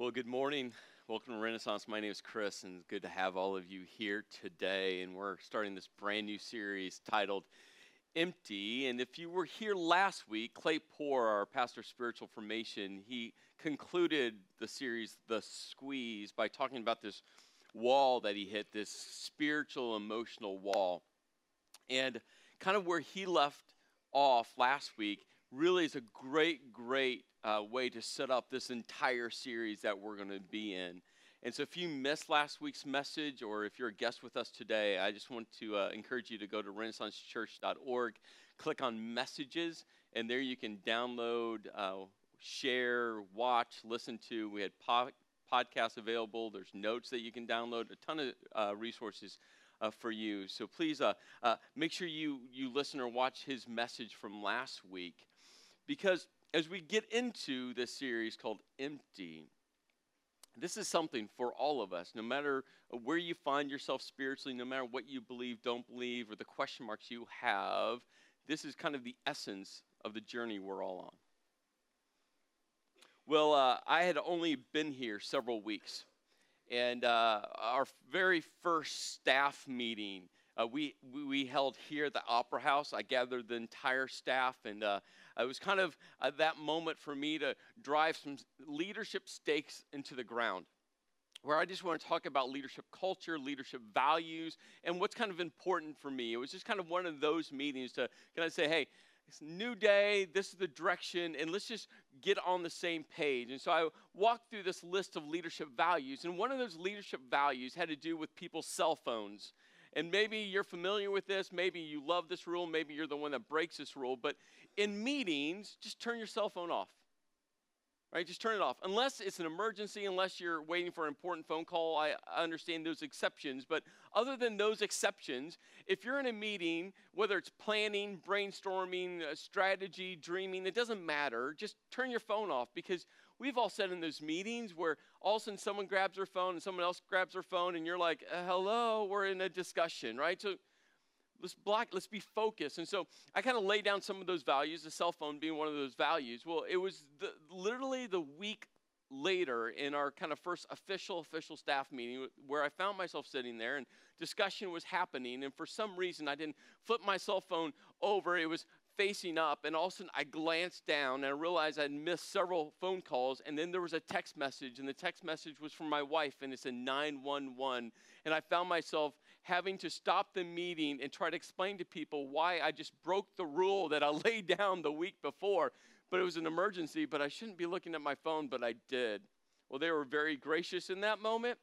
Well, good morning. Welcome to Renaissance. My name is Chris, and it's good to have all of you here today. And we're starting this brand new series titled Empty. And if you were here last week, Clay Poor, our pastor of spiritual formation, he concluded the series, The Squeeze, by talking about this wall that he hit, this spiritual, emotional wall. And kind of where he left off last week really is a great, great uh, way to set up this entire series that we're going to be in. And so, if you missed last week's message, or if you're a guest with us today, I just want to uh, encourage you to go to renaissancechurch.org, click on messages, and there you can download, uh, share, watch, listen to. We had po- podcasts available, there's notes that you can download, a ton of uh, resources. Uh, for you. So please uh, uh, make sure you, you listen or watch his message from last week because as we get into this series called Empty, this is something for all of us, no matter where you find yourself spiritually, no matter what you believe, don't believe, or the question marks you have. This is kind of the essence of the journey we're all on. Well, uh, I had only been here several weeks, and uh, our very first staff meeting uh, we, we held here at the Opera House. I gathered the entire staff, and uh, it was kind of uh, that moment for me to drive some leadership stakes into the ground where I just want to talk about leadership culture, leadership values, and what's kind of important for me. It was just kind of one of those meetings to kind of say, hey, it's new day, this is the direction, and let's just get on the same page. And so I walked through this list of leadership values, and one of those leadership values had to do with people's cell phones. And maybe you're familiar with this, maybe you love this rule, maybe you're the one that breaks this rule, but in meetings, just turn your cell phone off. Right? Just turn it off. Unless it's an emergency, unless you're waiting for an important phone call, I understand those exceptions. But other than those exceptions, if you're in a meeting, whether it's planning, brainstorming, uh, strategy, dreaming, it doesn't matter. Just turn your phone off because we've all said in those meetings where all of a sudden someone grabs their phone and someone else grabs their phone and you're like, uh, hello, we're in a discussion, right? So let's block, let's be focused. And so I kind of lay down some of those values, the cell phone being one of those values. Well, it was the, literally the week later in our kind of first official official staff meeting where I found myself sitting there and discussion was happening and for some reason I didn't flip my cell phone over it was facing up and all of a sudden I glanced down and I realized I'd missed several phone calls and then there was a text message and the text message was from my wife and it's a 911 and I found myself having to stop the meeting and try to explain to people why I just broke the rule that I laid down the week before. But it was an emergency, but I shouldn't be looking at my phone, but I did. Well, they were very gracious in that moment.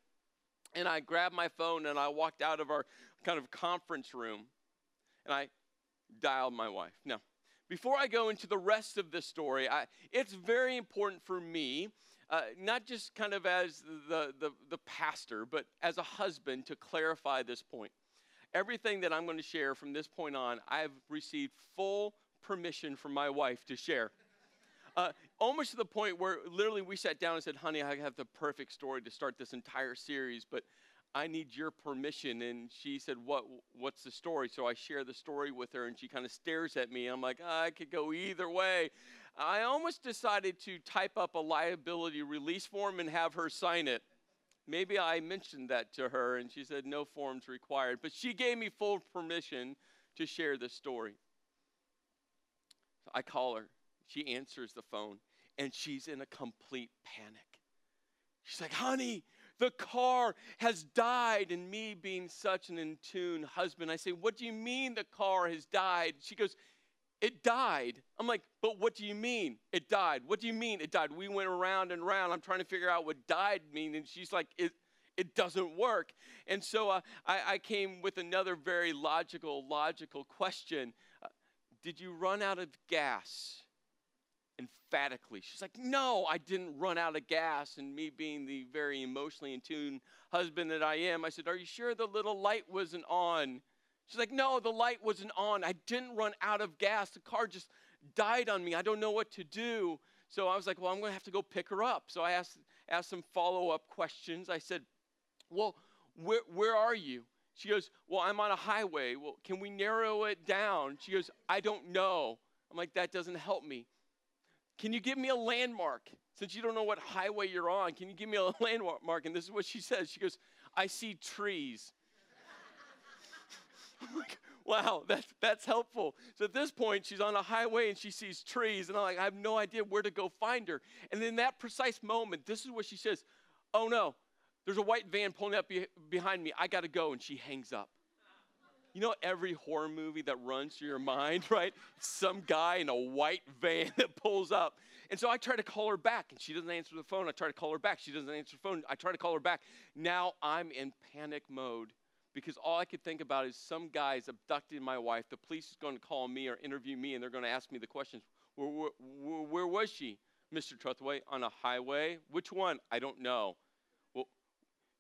And I grabbed my phone and I walked out of our kind of conference room and I dialed my wife. Now, before I go into the rest of the story, I, it's very important for me uh, not just kind of as the, the, the pastor, but as a husband to clarify this point. Everything that I'm going to share from this point on, I've received full permission from my wife to share. Uh, almost to the point where literally we sat down and said, honey, I have the perfect story to start this entire series, but I need your permission. And she said, what, What's the story? So I share the story with her, and she kind of stares at me. I'm like, I could go either way. I almost decided to type up a liability release form and have her sign it. Maybe I mentioned that to her and she said no forms required, but she gave me full permission to share the story. So I call her. She answers the phone and she's in a complete panic. She's like, honey, the car has died. And me being such an in tune husband, I say, What do you mean the car has died? She goes, it died. I'm like, but what do you mean it died? What do you mean it died? We went around and around. I'm trying to figure out what died mean. And she's like, it, it doesn't work. And so uh, I, I, came with another very logical, logical question. Uh, did you run out of gas? Emphatically. She's like, no, I didn't run out of gas. And me being the very emotionally in tune husband that I am, I said, are you sure the little light wasn't on? She's like, No, the light wasn't on. I didn't run out of gas. The car just died on me. I don't know what to do. So I was like, Well, I'm going to have to go pick her up. So I asked, asked some follow up questions. I said, Well, where, where are you? She goes, Well, I'm on a highway. Well, can we narrow it down? She goes, I don't know. I'm like, That doesn't help me. Can you give me a landmark? since you don't know what highway you're on, can you give me a landmark? And this is what she says. She goes, I see trees. Wow, that's, that's helpful. So at this point, she's on a highway and she sees trees, and I'm like, I have no idea where to go find her. And in that precise moment, this is what she says Oh no, there's a white van pulling up be- behind me. I got to go. And she hangs up. You know, every horror movie that runs through your mind, right? Some guy in a white van that pulls up. And so I try to call her back, and she doesn't answer the phone. I try to call her back. She doesn't answer the phone. I try to call her back. Now I'm in panic mode because all I could think about is some guy's abducting my wife. The police is going to call me or interview me, and they're going to ask me the questions. Where, where, where was she, Mr. Truthway? On a highway? Which one? I don't know.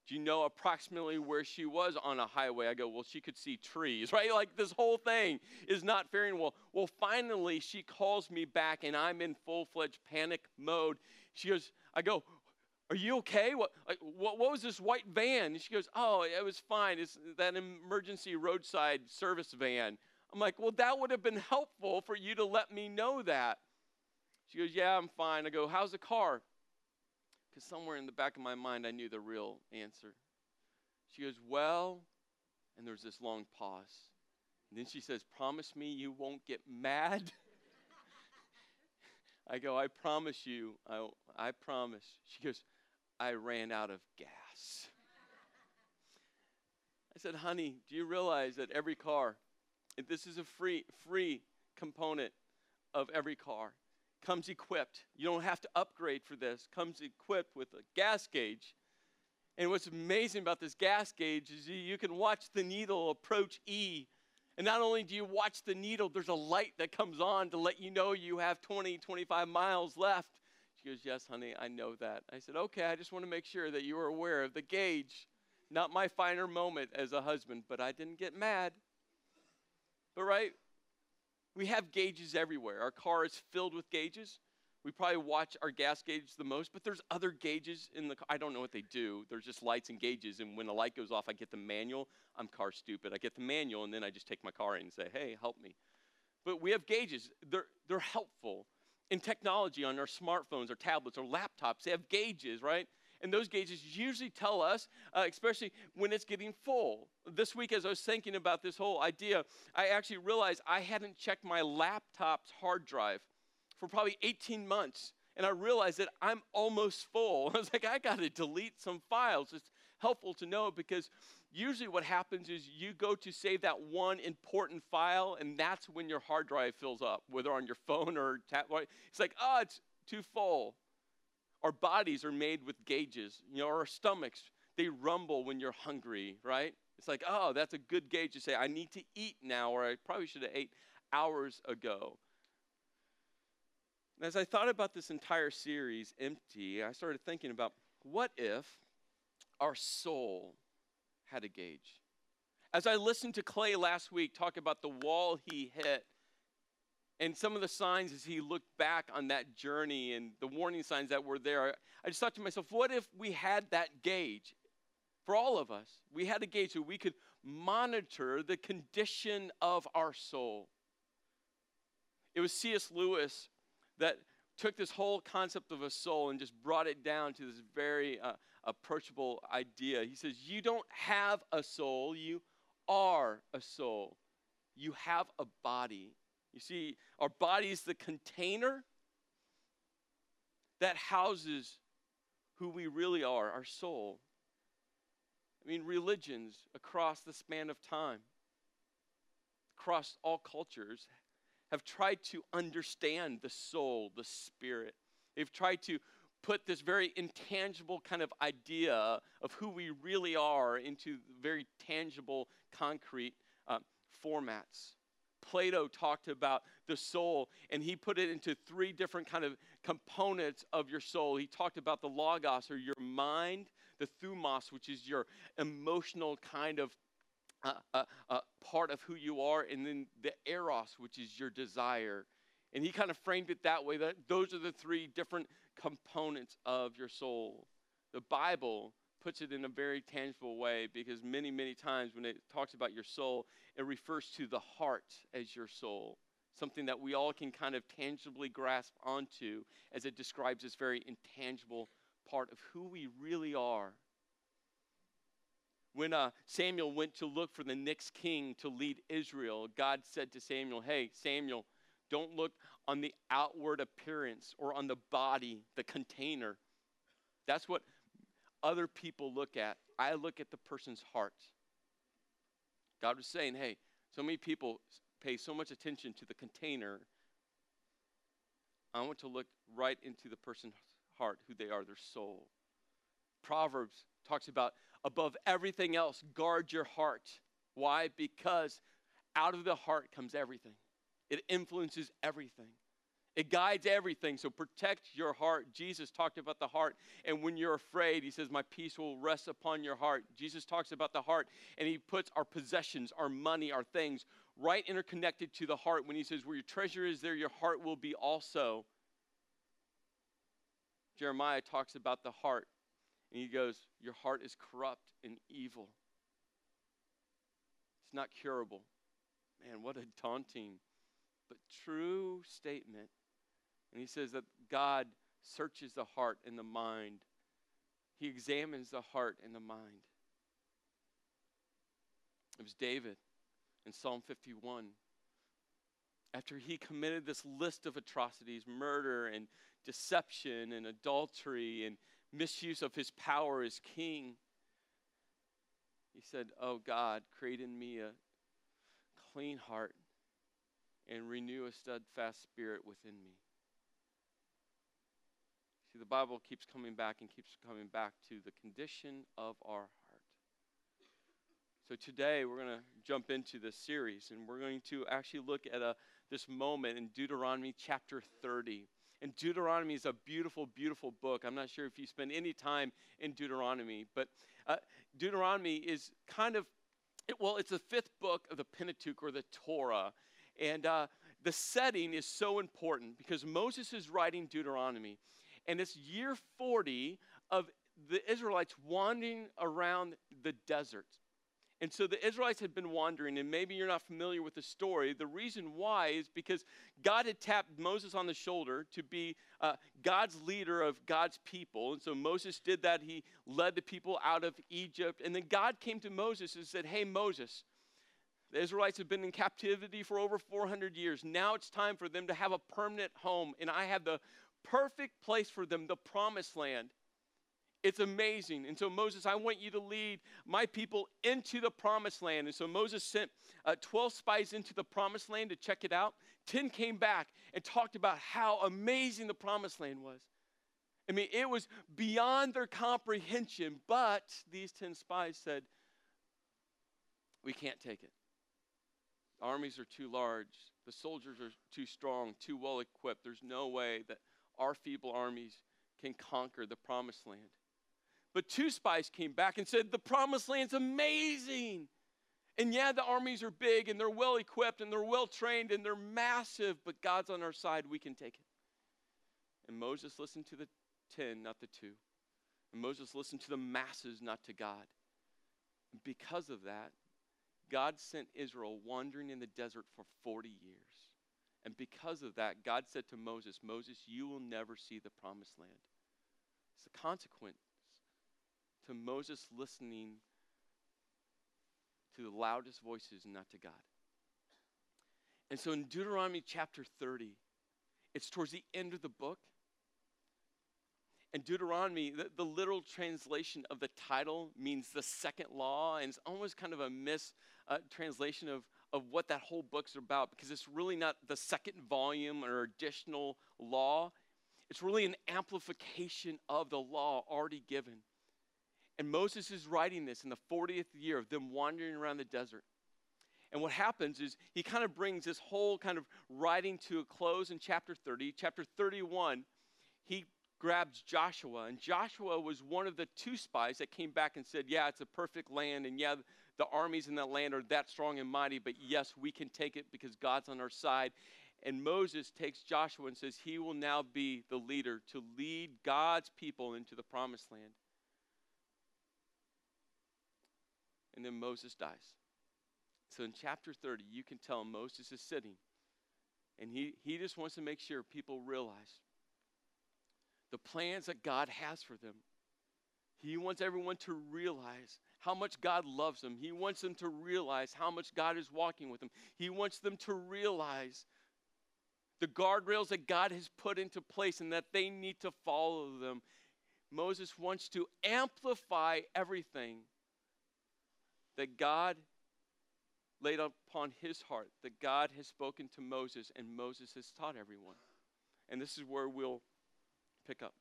Do you know approximately where she was on a highway? I go, well, she could see trees, right? Like this whole thing is not faring well. Well, finally, she calls me back, and I'm in full fledged panic mode. She goes, I go, are you okay? What, like, what, what was this white van? And she goes, Oh, it was fine. It's that emergency roadside service van. I'm like, Well, that would have been helpful for you to let me know that. She goes, Yeah, I'm fine. I go, How's the car? Because somewhere in the back of my mind, I knew the real answer. She goes, Well, and there's this long pause. And then she says, Promise me you won't get mad. I go, I promise you, I, I promise. She goes, I ran out of gas. I said, honey, do you realize that every car, this is a free, free component of every car, comes equipped. You don't have to upgrade for this, comes equipped with a gas gauge. And what's amazing about this gas gauge is you can watch the needle approach E. And not only do you watch the needle, there's a light that comes on to let you know you have 20, 25 miles left. She goes, Yes, honey, I know that. I said, Okay, I just want to make sure that you are aware of the gauge. Not my finer moment as a husband, but I didn't get mad. But, right, we have gauges everywhere. Our car is filled with gauges. We probably watch our gas gauge the most, but there's other gauges in the car. I don't know what they do. There's just lights and gauges, and when the light goes off, I get the manual. I'm car stupid. I get the manual, and then I just take my car in and say, hey, help me. But we have gauges. They're, they're helpful in technology on our smartphones or tablets or laptops, they have gauges, right? And those gauges usually tell us, uh, especially when it's getting full. This week, as I was thinking about this whole idea, I actually realized I hadn't checked my laptop's hard drive for probably 18 months. And I realized that I'm almost full. I was like, I got to delete some files. It's helpful to know because usually what happens is you go to save that one important file, and that's when your hard drive fills up, whether on your phone or tablet. It's like, oh, it's too full. Our bodies are made with gauges. You know, our stomachs, they rumble when you're hungry, right? It's like, oh, that's a good gauge to say, I need to eat now, or I probably should have ate hours ago. as I thought about this entire series, Empty, I started thinking about what if our soul had a gauge. As I listened to Clay last week talk about the wall he hit and some of the signs as he looked back on that journey and the warning signs that were there, I just thought to myself, what if we had that gauge for all of us? We had a gauge so we could monitor the condition of our soul. It was C.S. Lewis that took this whole concept of a soul and just brought it down to this very uh, approachable idea. He says, You don't have a soul, you are a soul. You have a body. You see, our body is the container that houses who we really are, our soul. I mean, religions across the span of time, across all cultures, have tried to understand the soul, the spirit. They've tried to put this very intangible kind of idea of who we really are into very tangible, concrete uh, formats. Plato talked about the soul and he put it into three different kind of components of your soul. He talked about the logos or your mind, the thumos, which is your emotional kind of uh, uh, uh, part of who you are, and then the eros, which is your desire. And he kind of framed it that way that those are the three different components of your soul. The Bible puts it in a very tangible way because many, many times when it talks about your soul, it refers to the heart as your soul. something that we all can kind of tangibly grasp onto as it describes this very intangible part of who we really are. When uh, Samuel went to look for the next king to lead Israel, God said to Samuel, Hey, Samuel, don't look on the outward appearance or on the body, the container. That's what other people look at. I look at the person's heart. God was saying, Hey, so many people pay so much attention to the container. I want to look right into the person's heart, who they are, their soul. Proverbs talks about above everything else, guard your heart. Why? Because out of the heart comes everything, it influences everything. It guides everything. So protect your heart. Jesus talked about the heart. And when you're afraid, he says, My peace will rest upon your heart. Jesus talks about the heart, and he puts our possessions, our money, our things right interconnected to the heart when he says, Where your treasure is, there your heart will be also. Jeremiah talks about the heart, and he goes, Your heart is corrupt and evil. It's not curable. Man, what a daunting but true statement. And he says that God searches the heart and the mind, He examines the heart and the mind. It was David in Psalm 51. After he committed this list of atrocities murder and deception and adultery and misuse of his power as king he said, Oh God, create in me a clean heart and renew a steadfast spirit within me. See, the Bible keeps coming back and keeps coming back to the condition of our heart. So today we're going to jump into this series and we're going to actually look at a, this moment in Deuteronomy chapter 30. And Deuteronomy is a beautiful, beautiful book. I'm not sure if you spend any time in Deuteronomy, but uh, Deuteronomy is kind of, it, well, it's the fifth book of the Pentateuch or the Torah. And uh, the setting is so important because Moses is writing Deuteronomy. And it's year 40 of the Israelites wandering around the desert. And so the Israelites had been wandering, and maybe you're not familiar with the story. The reason why is because God had tapped Moses on the shoulder to be uh, God's leader of God's people. And so Moses did that. He led the people out of Egypt. And then God came to Moses and said, Hey, Moses, the Israelites have been in captivity for over 400 years. Now it's time for them to have a permanent home, and I have the perfect place for them, the promised land. It's amazing. And so, Moses, I want you to lead my people into the promised land. And so, Moses sent uh, 12 spies into the promised land to check it out. 10 came back and talked about how amazing the promised land was. I mean, it was beyond their comprehension, but these 10 spies said, We can't take it. The armies are too large, the soldiers are too strong, too well equipped. There's no way that our feeble armies can conquer the promised land. But two spies came back and said, The promised land's amazing. And yeah, the armies are big and they're well equipped and they're well trained and they're massive, but God's on our side. We can take it. And Moses listened to the 10, not the two. And Moses listened to the masses, not to God. And because of that, God sent Israel wandering in the desert for 40 years. And because of that, God said to Moses, Moses, you will never see the promised land. It's a consequence to Moses listening to the loudest voices not to God. And so in Deuteronomy chapter 30, it's towards the end of the book. And Deuteronomy, the, the literal translation of the title means the second law, and it's almost kind of a mistranslation uh, of, of what that whole book's about because it's really not the second volume or additional law. It's really an amplification of the law already given. And Moses is writing this in the 40th year of them wandering around the desert. And what happens is he kind of brings this whole kind of writing to a close in chapter 30. Chapter 31, he grabs Joshua. And Joshua was one of the two spies that came back and said, Yeah, it's a perfect land. And yeah, the armies in that land are that strong and mighty. But yes, we can take it because God's on our side. And Moses takes Joshua and says, He will now be the leader to lead God's people into the promised land. and then Moses dies. So in chapter 30, you can tell Moses is sitting And he, he just wants to make sure people realize the plans that God has for them. He wants everyone to realize how much God loves them. He wants them to realize how much God is walking with them. He wants them to realize the guardrails that God has put into place and that they need to follow them. Moses wants to amplify everything that God laid upon his heart, that God has spoken to Moses and Moses has taught everyone. And this is where we'll pick up.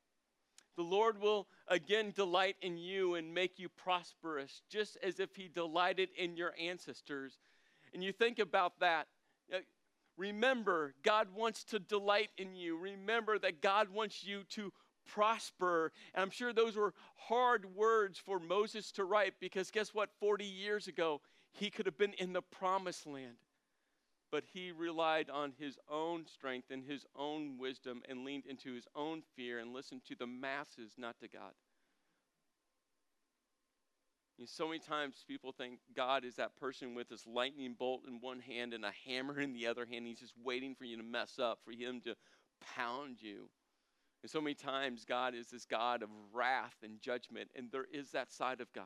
The Lord will again delight in you and make you prosperous, just as if He delighted in your ancestors. And you think about that. Uh, remember, God wants to delight in you. Remember that God wants you to prosper. And I'm sure those were hard words for Moses to write because guess what? 40 years ago, he could have been in the promised land but he relied on his own strength and his own wisdom and leaned into his own fear and listened to the masses, not to God. So many times people think God is that person with this lightning bolt in one hand and a hammer in the other hand. He's just waiting for you to mess up, for him to pound you. And so many times God is this God of wrath and judgment, and there is that side of God.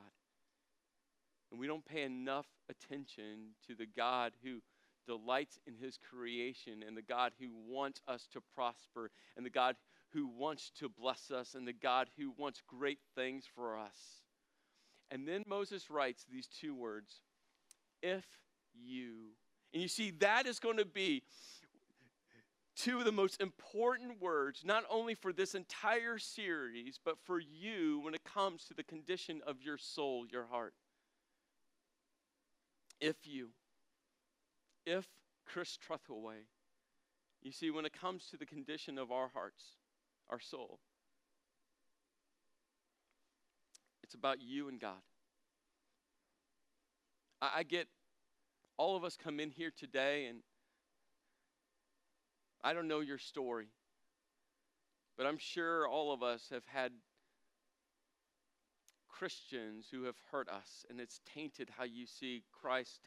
And we don't pay enough attention to the God who delights in his creation and the God who wants us to prosper and the God who wants to bless us and the God who wants great things for us. And then Moses writes these two words if you. And you see, that is going to be two of the most important words, not only for this entire series, but for you when it comes to the condition of your soul, your heart. If you if Chris Truthaway, you see, when it comes to the condition of our hearts, our soul, it's about you and God. I, I get all of us come in here today, and I don't know your story, but I'm sure all of us have had Christians who have hurt us, and it's tainted how you see Christ,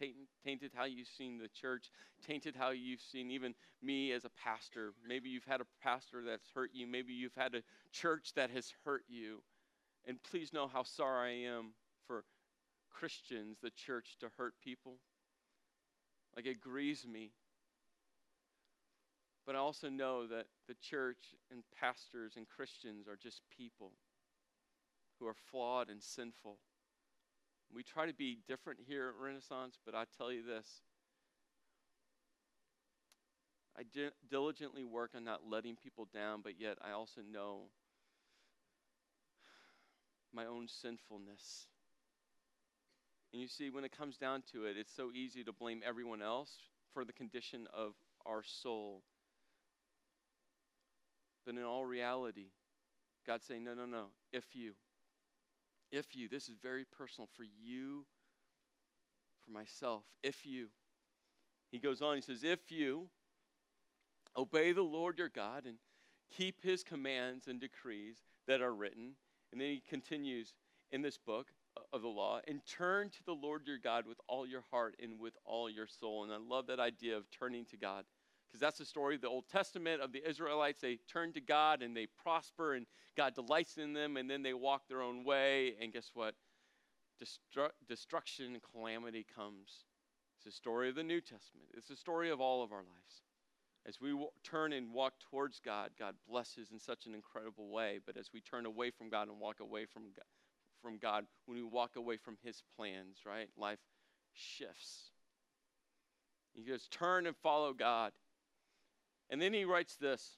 tainted how you've seen the church, tainted how you've seen even me as a pastor. Maybe you've had a pastor that's hurt you, maybe you've had a church that has hurt you. And please know how sorry I am for Christians, the church, to hurt people. Like it grieves me. But I also know that the church and pastors and Christians are just people who are flawed and sinful. We try to be different here at Renaissance, but I tell you this I di- diligently work on not letting people down, but yet I also know my own sinfulness. And you see, when it comes down to it, it's so easy to blame everyone else for the condition of our soul. But in all reality, God's saying, no, no, no. If you, if you, this is very personal for you, for myself. If you, he goes on, he says, if you obey the Lord your God and keep his commands and decrees that are written, and then he continues in this book of the law, and turn to the Lord your God with all your heart and with all your soul. And I love that idea of turning to God because that's the story of the Old Testament of the Israelites. They turn to God and they prosper, and God delights in them, and then they walk their own way. And guess what? Destru- destruction and calamity comes. It's the story of the New Testament, it's the story of all of our lives. As we w- turn and walk towards God, God blesses in such an incredible way. But as we turn away from God and walk away from from God, when we walk away from His plans, right, life shifts. He goes, turn and follow God. And then he writes this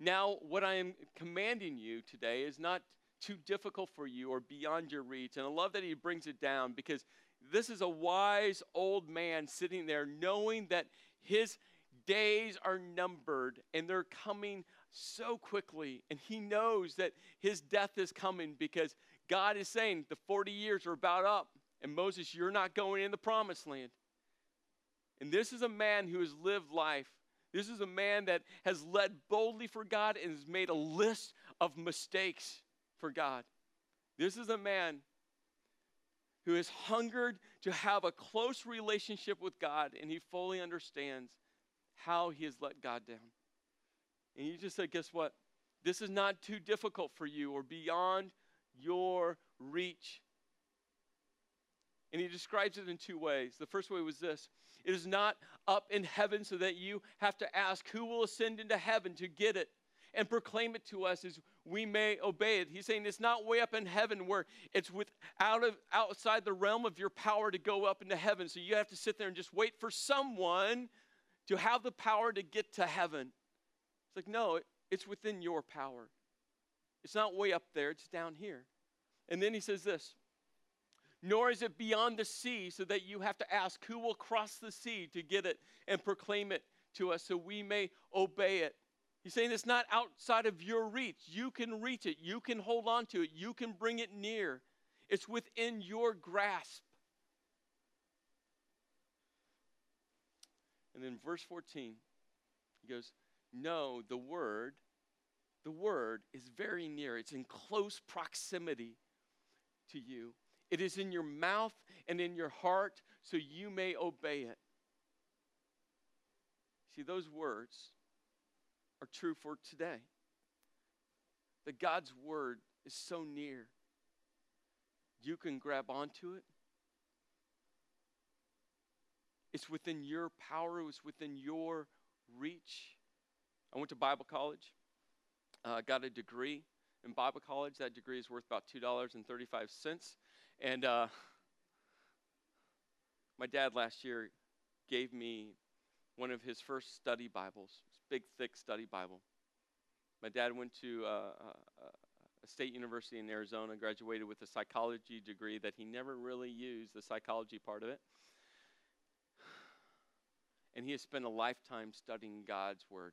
Now, what I am commanding you today is not too difficult for you or beyond your reach. And I love that he brings it down because this is a wise old man sitting there knowing that his days are numbered and they're coming so quickly. And he knows that his death is coming because God is saying the 40 years are about up. And Moses, you're not going in the promised land. And this is a man who has lived life this is a man that has led boldly for God and has made a list of mistakes for God. This is a man who has hungered to have a close relationship with God and he fully understands how he has let God down. And you just said, guess what? This is not too difficult for you or beyond your reach. And he describes it in two ways. The first way was this it is not up in heaven so that you have to ask who will ascend into heaven to get it and proclaim it to us as we may obey it. He's saying it's not way up in heaven where it's with out of outside the realm of your power to go up into heaven. So you have to sit there and just wait for someone to have the power to get to heaven. It's like, no, it's within your power. It's not way up there, it's down here. And then he says this nor is it beyond the sea, so that you have to ask who will cross the sea to get it and proclaim it to us so we may obey it. He's saying it's not outside of your reach. You can reach it, you can hold on to it, you can bring it near. It's within your grasp. And then verse 14, he goes, No, the word, the word is very near. It's in close proximity to you. It is in your mouth and in your heart, so you may obey it. See, those words are true for today. That God's word is so near. You can grab onto it. It's within your power, it's within your reach. I went to Bible college, uh, got a degree in Bible college. That degree is worth about $2.35. And uh, my dad last year gave me one of his first study Bibles, big, thick study Bible. My dad went to uh, uh, a state university in Arizona, graduated with a psychology degree that he never really used, the psychology part of it. And he has spent a lifetime studying God's Word.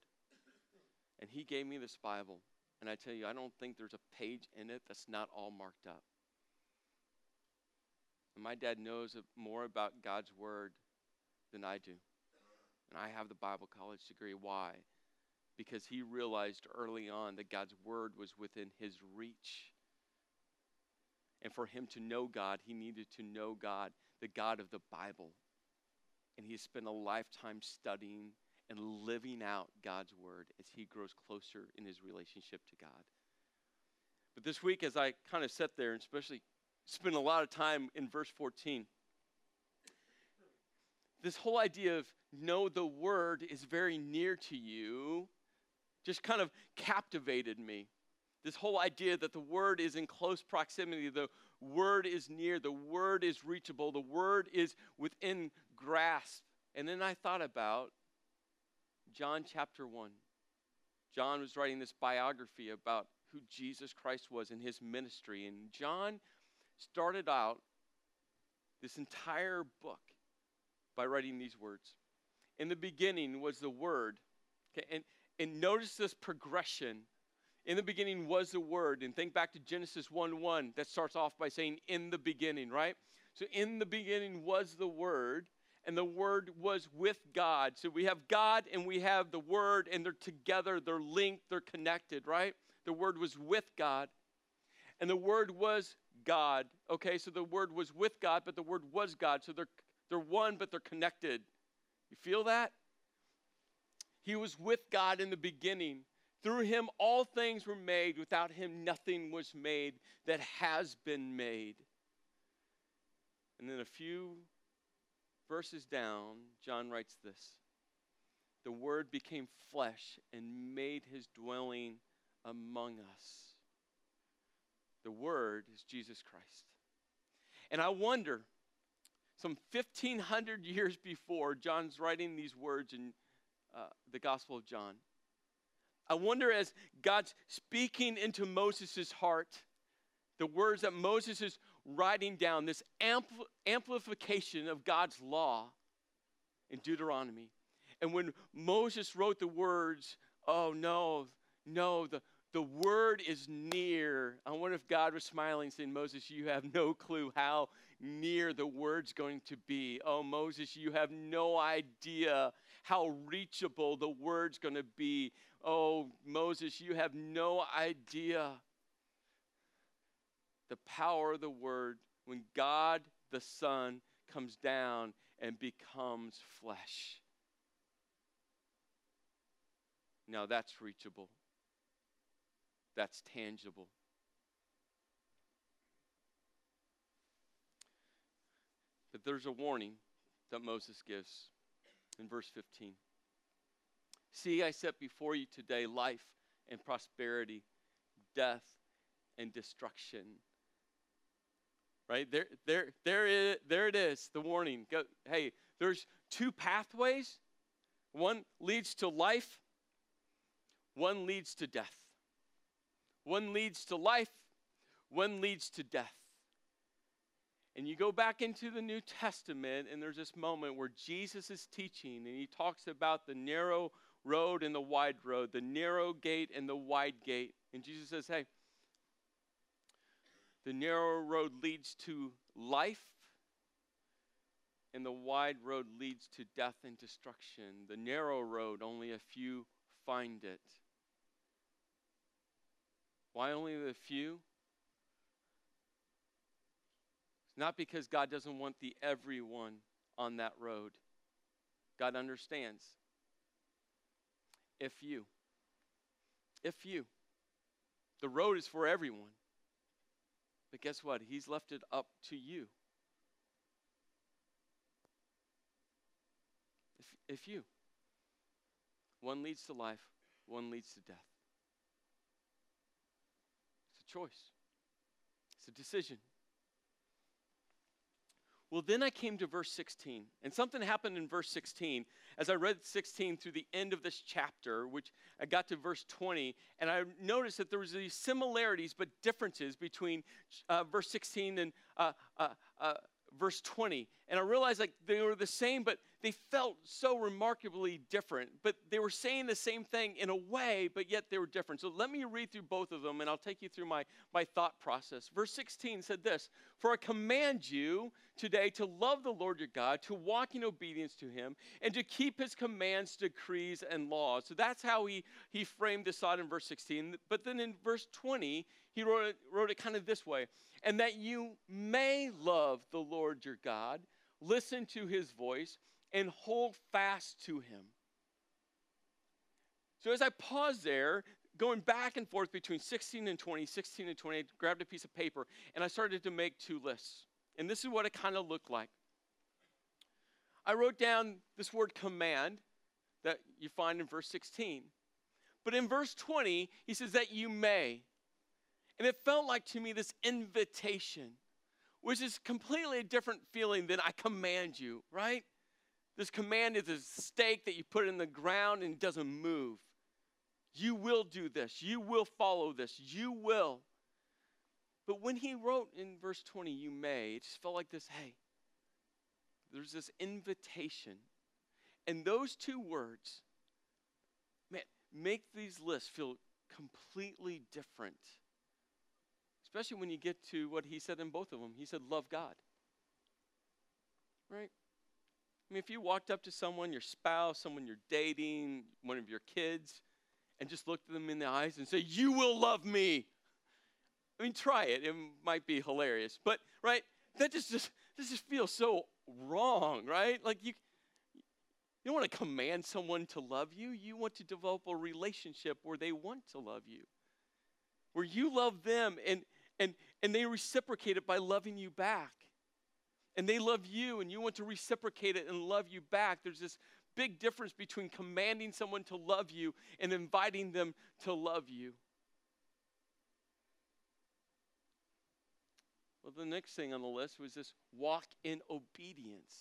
And he gave me this Bible. And I tell you, I don't think there's a page in it that's not all marked up. And my dad knows more about God's Word than I do. And I have the Bible college degree. Why? Because he realized early on that God's Word was within his reach. And for him to know God, he needed to know God, the God of the Bible. And he spent a lifetime studying and living out God's Word as he grows closer in his relationship to God. But this week, as I kind of sat there, and especially spend a lot of time in verse 14. This whole idea of know the word is very near to you just kind of captivated me. This whole idea that the word is in close proximity, the word is near, the word is reachable, the word is within grasp. And then I thought about John chapter 1. John was writing this biography about who Jesus Christ was in his ministry. And John started out this entire book by writing these words. In the beginning was the Word. Okay, and, and notice this progression. In the beginning was the Word. And think back to Genesis 1 1 that starts off by saying, In the beginning, right? So in the beginning was the Word, and the Word was with God. So we have God and we have the Word, and they're together, they're linked, they're connected, right? The Word was with God, and the Word was God. Okay, so the word was with God, but the word was God. So they're, they're one, but they're connected. You feel that? He was with God in the beginning. Through him, all things were made. Without him, nothing was made that has been made. And then a few verses down, John writes this The Word became flesh and made his dwelling among us. The Word is Jesus Christ. And I wonder, some 1,500 years before John's writing these words in uh, the Gospel of John, I wonder as God's speaking into Moses' heart, the words that Moses is writing down, this ampl- amplification of God's law in Deuteronomy. And when Moses wrote the words, oh no, no, the, the word is near. I wonder if God was smiling, saying, Moses, you have no clue how near the word's going to be. Oh, Moses, you have no idea how reachable the word's going to be. Oh, Moses, you have no idea the power of the word when God the Son comes down and becomes flesh. Now that's reachable, that's tangible. But there's a warning that Moses gives in verse 15. See, I set before you today life and prosperity, death and destruction. Right? There, there, there, there it is, the warning. Go, hey, there's two pathways. One leads to life, one leads to death. One leads to life, one leads to death. And you go back into the New Testament, and there's this moment where Jesus is teaching, and he talks about the narrow road and the wide road, the narrow gate and the wide gate. And Jesus says, Hey, the narrow road leads to life, and the wide road leads to death and destruction. The narrow road, only a few find it. Why only the few? It's not because God doesn't want the everyone on that road. God understands. If you, if you, the road is for everyone. But guess what? He's left it up to you. If, if you, one leads to life, one leads to death. Choice, it's a decision. Well, then I came to verse 16, and something happened in verse 16 as I read 16 through the end of this chapter, which I got to verse 20, and I noticed that there was these similarities but differences between uh, verse 16 and uh, uh, uh verse 20. And I realized like they were the same, but they felt so remarkably different. But they were saying the same thing in a way, but yet they were different. So let me read through both of them and I'll take you through my, my thought process. Verse 16 said this For I command you today to love the Lord your God, to walk in obedience to him, and to keep his commands, decrees, and laws. So that's how he, he framed this out in verse 16. But then in verse 20, he wrote it, wrote it kind of this way and that you may love the Lord your God, listen to his voice, and hold fast to him. So as I pause there, going back and forth between 16 and 20, 16 and 20, I grabbed a piece of paper and I started to make two lists. And this is what it kind of looked like. I wrote down this word command that you find in verse 16. But in verse 20, he says that you may. And it felt like to me this invitation, which is completely a different feeling than I command you, right? This command is a stake that you put in the ground and it doesn't move. You will do this. You will follow this. You will. But when he wrote in verse 20, you may, it just felt like this hey, there's this invitation. And those two words, man, make these lists feel completely different Especially when you get to what he said in both of them. He said, Love God. Right? I mean, if you walked up to someone, your spouse, someone you're dating, one of your kids, and just looked them in the eyes and say, You will love me. I mean, try it. It might be hilarious. But, right, that just, just, this just feels so wrong, right? Like, you, you don't want to command someone to love you. You want to develop a relationship where they want to love you, where you love them and, and, and they reciprocate it by loving you back. And they love you, and you want to reciprocate it and love you back. There's this big difference between commanding someone to love you and inviting them to love you. Well, the next thing on the list was this walk in obedience.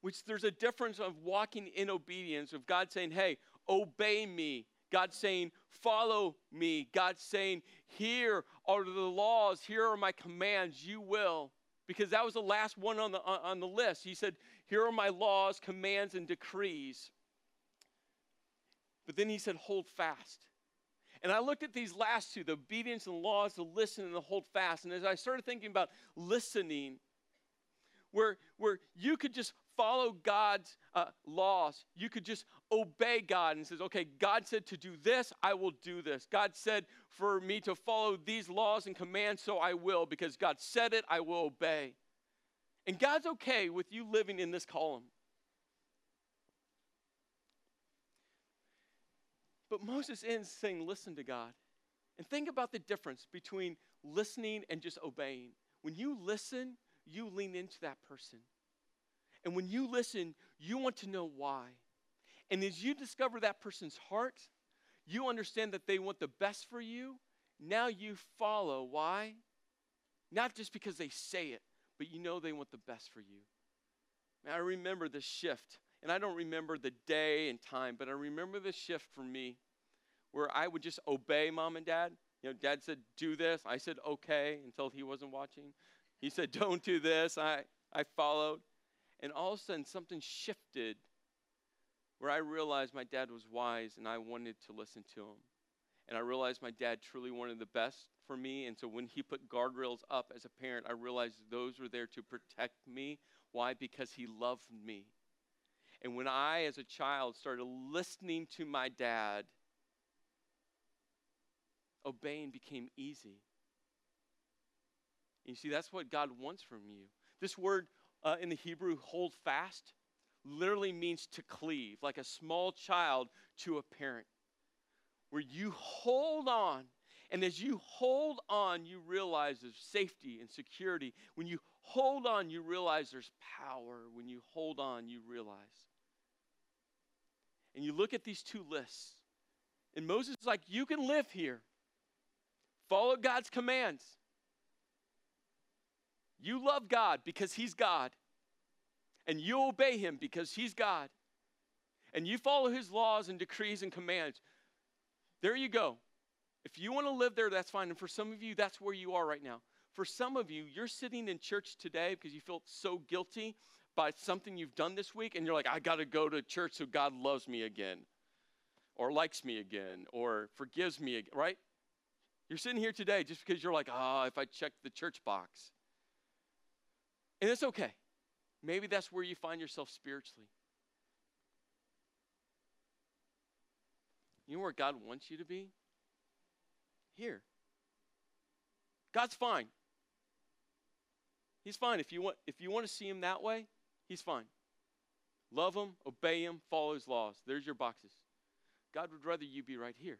Which there's a difference of walking in obedience, of God saying, hey, obey me, God saying, Follow me. God saying, Here are the laws, here are my commands, you will. Because that was the last one on the, on the list. He said, Here are my laws, commands, and decrees. But then he said, Hold fast. And I looked at these last two the obedience and laws, the listen and the hold fast. And as I started thinking about listening, where, where you could just follow God's uh, laws. You could just obey God and says, okay, God said to do this, I will do this. God said for me to follow these laws and commands, so I will. Because God said it, I will obey. And God's okay with you living in this column. But Moses ends saying, Listen to God. And think about the difference between listening and just obeying. When you listen, you lean into that person. And when you listen, you want to know why. And as you discover that person's heart, you understand that they want the best for you. Now you follow. Why? Not just because they say it, but you know they want the best for you. I remember the shift, and I don't remember the day and time, but I remember the shift for me where I would just obey mom and dad. You know, dad said, do this. I said, okay, until he wasn't watching. He said, don't do this. I, I followed. And all of a sudden, something shifted where I realized my dad was wise and I wanted to listen to him. And I realized my dad truly wanted the best for me. And so when he put guardrails up as a parent, I realized those were there to protect me. Why? Because he loved me. And when I, as a child, started listening to my dad, obeying became easy. You see, that's what God wants from you. This word uh, in the Hebrew, hold fast, literally means to cleave, like a small child to a parent, where you hold on. And as you hold on, you realize there's safety and security. When you hold on, you realize there's power. When you hold on, you realize. And you look at these two lists, and Moses is like, You can live here, follow God's commands. You love God because He's God. And you obey Him because He's God. And you follow His laws and decrees and commands. There you go. If you want to live there, that's fine. And for some of you, that's where you are right now. For some of you, you're sitting in church today because you feel so guilty by something you've done this week, and you're like, I got to go to church so God loves me again, or likes me again, or forgives me again, right? You're sitting here today just because you're like, ah, oh, if I check the church box. And it's okay. Maybe that's where you find yourself spiritually. You know where God wants you to be? Here. God's fine. He's fine. If you want, if you want to see him that way, he's fine. Love him, obey him, follow his laws. There's your boxes. God would rather you be right here.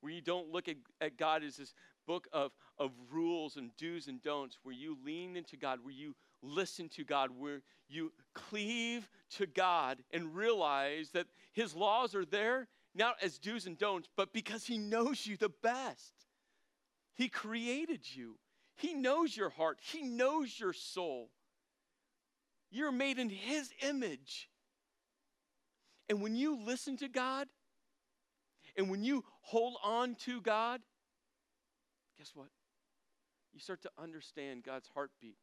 Where you don't look at, at God as this book of, of rules and do's and don'ts where you lean into God, where you listen to God, where you cleave to God and realize that His laws are there not as do's and don'ts, but because He knows you the best. He created you, He knows your heart, He knows your soul. You're made in His image. And when you listen to God, and when you hold on to God, guess what? You start to understand God's heartbeat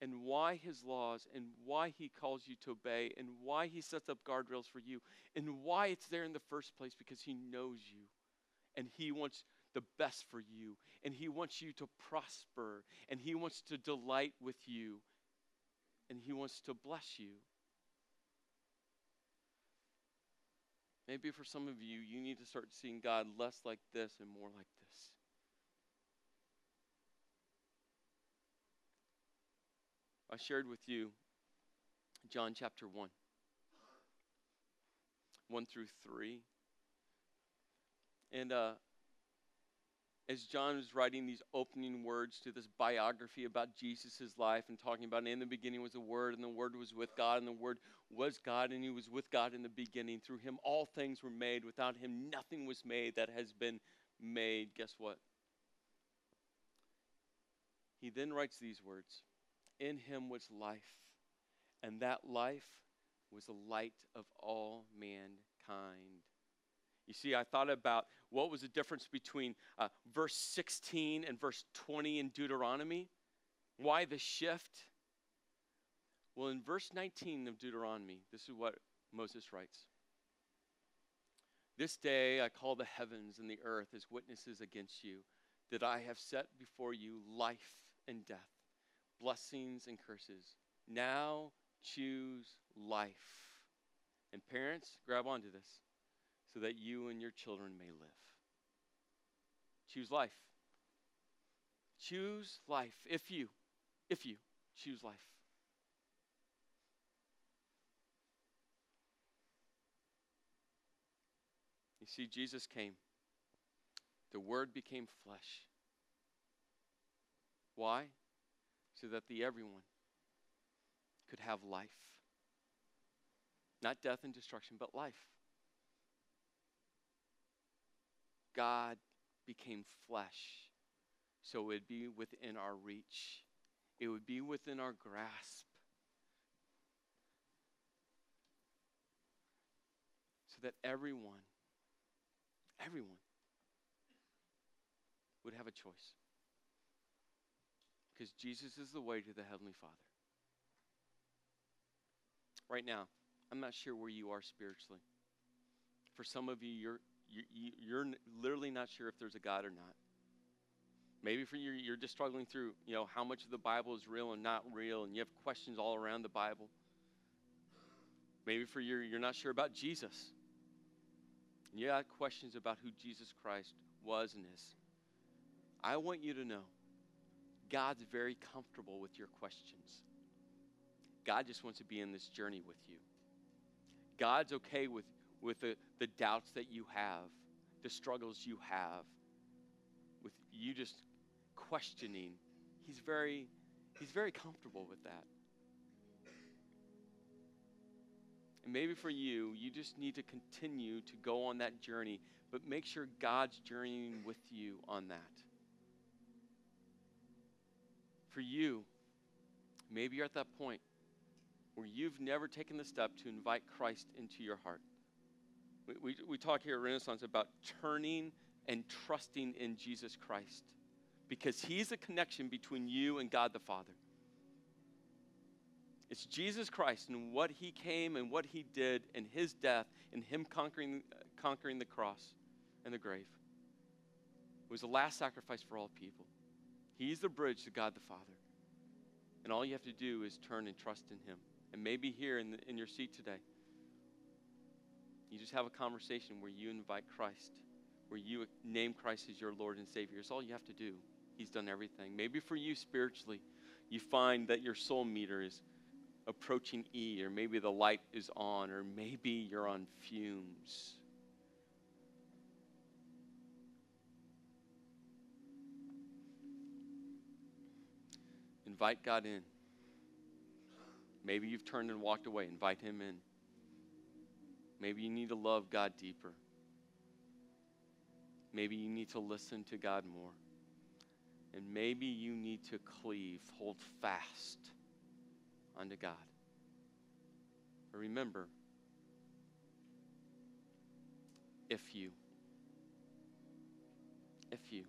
and why his laws and why he calls you to obey and why he sets up guardrails for you and why it's there in the first place because he knows you and he wants the best for you and he wants you to prosper and he wants to delight with you and he wants to bless you. Maybe for some of you, you need to start seeing God less like this and more like this. I shared with you John chapter 1, 1 through 3. And uh, as John was writing these opening words to this biography about Jesus' life and talking about, in the beginning was the Word, and the Word was with God, and the Word was God, and He was with God in the beginning. Through Him, all things were made. Without Him, nothing was made that has been made. Guess what? He then writes these words in him was life, and that life was the light of all mankind. You see, I thought about what was the difference between uh, verse 16 and verse 20 in Deuteronomy. Why the shift? Well, in verse 19 of Deuteronomy, this is what Moses writes This day I call the heavens and the earth as witnesses against you, that I have set before you life and death blessings and curses. Now choose life. And parents, grab onto this so that you and your children may live. Choose life. Choose life if you, if you choose life. You see, Jesus came. The Word became flesh. Why? So that the everyone could have life. Not death and destruction, but life. God became flesh so it would be within our reach, it would be within our grasp. So that everyone, everyone, would have a choice. Because Jesus is the way to the Heavenly Father. Right now, I'm not sure where you are spiritually. For some of you, you're, you, you're literally not sure if there's a God or not. Maybe for you, you're just struggling through, you know, how much of the Bible is real and not real, and you have questions all around the Bible. Maybe for you, you're not sure about Jesus. And you got questions about who Jesus Christ was and is. I want you to know God's very comfortable with your questions. God just wants to be in this journey with you. God's okay with, with the, the doubts that you have, the struggles you have, with you just questioning. He's very, he's very comfortable with that. And maybe for you, you just need to continue to go on that journey, but make sure God's journeying with you on that. For you, maybe you're at that point where you've never taken the step to invite Christ into your heart. We, we, we talk here at Renaissance about turning and trusting in Jesus Christ because He's a connection between you and God the Father. It's Jesus Christ and what He came and what He did and His death and Him conquering, conquering the cross and the grave. It was the last sacrifice for all people. He's the bridge to God the Father. And all you have to do is turn and trust in Him. And maybe here in, the, in your seat today, you just have a conversation where you invite Christ, where you name Christ as your Lord and Savior. It's all you have to do. He's done everything. Maybe for you spiritually, you find that your soul meter is approaching E, or maybe the light is on, or maybe you're on fumes. Invite God in. Maybe you've turned and walked away. Invite Him in. Maybe you need to love God deeper. Maybe you need to listen to God more. And maybe you need to cleave, hold fast unto God. But remember, if you, if you,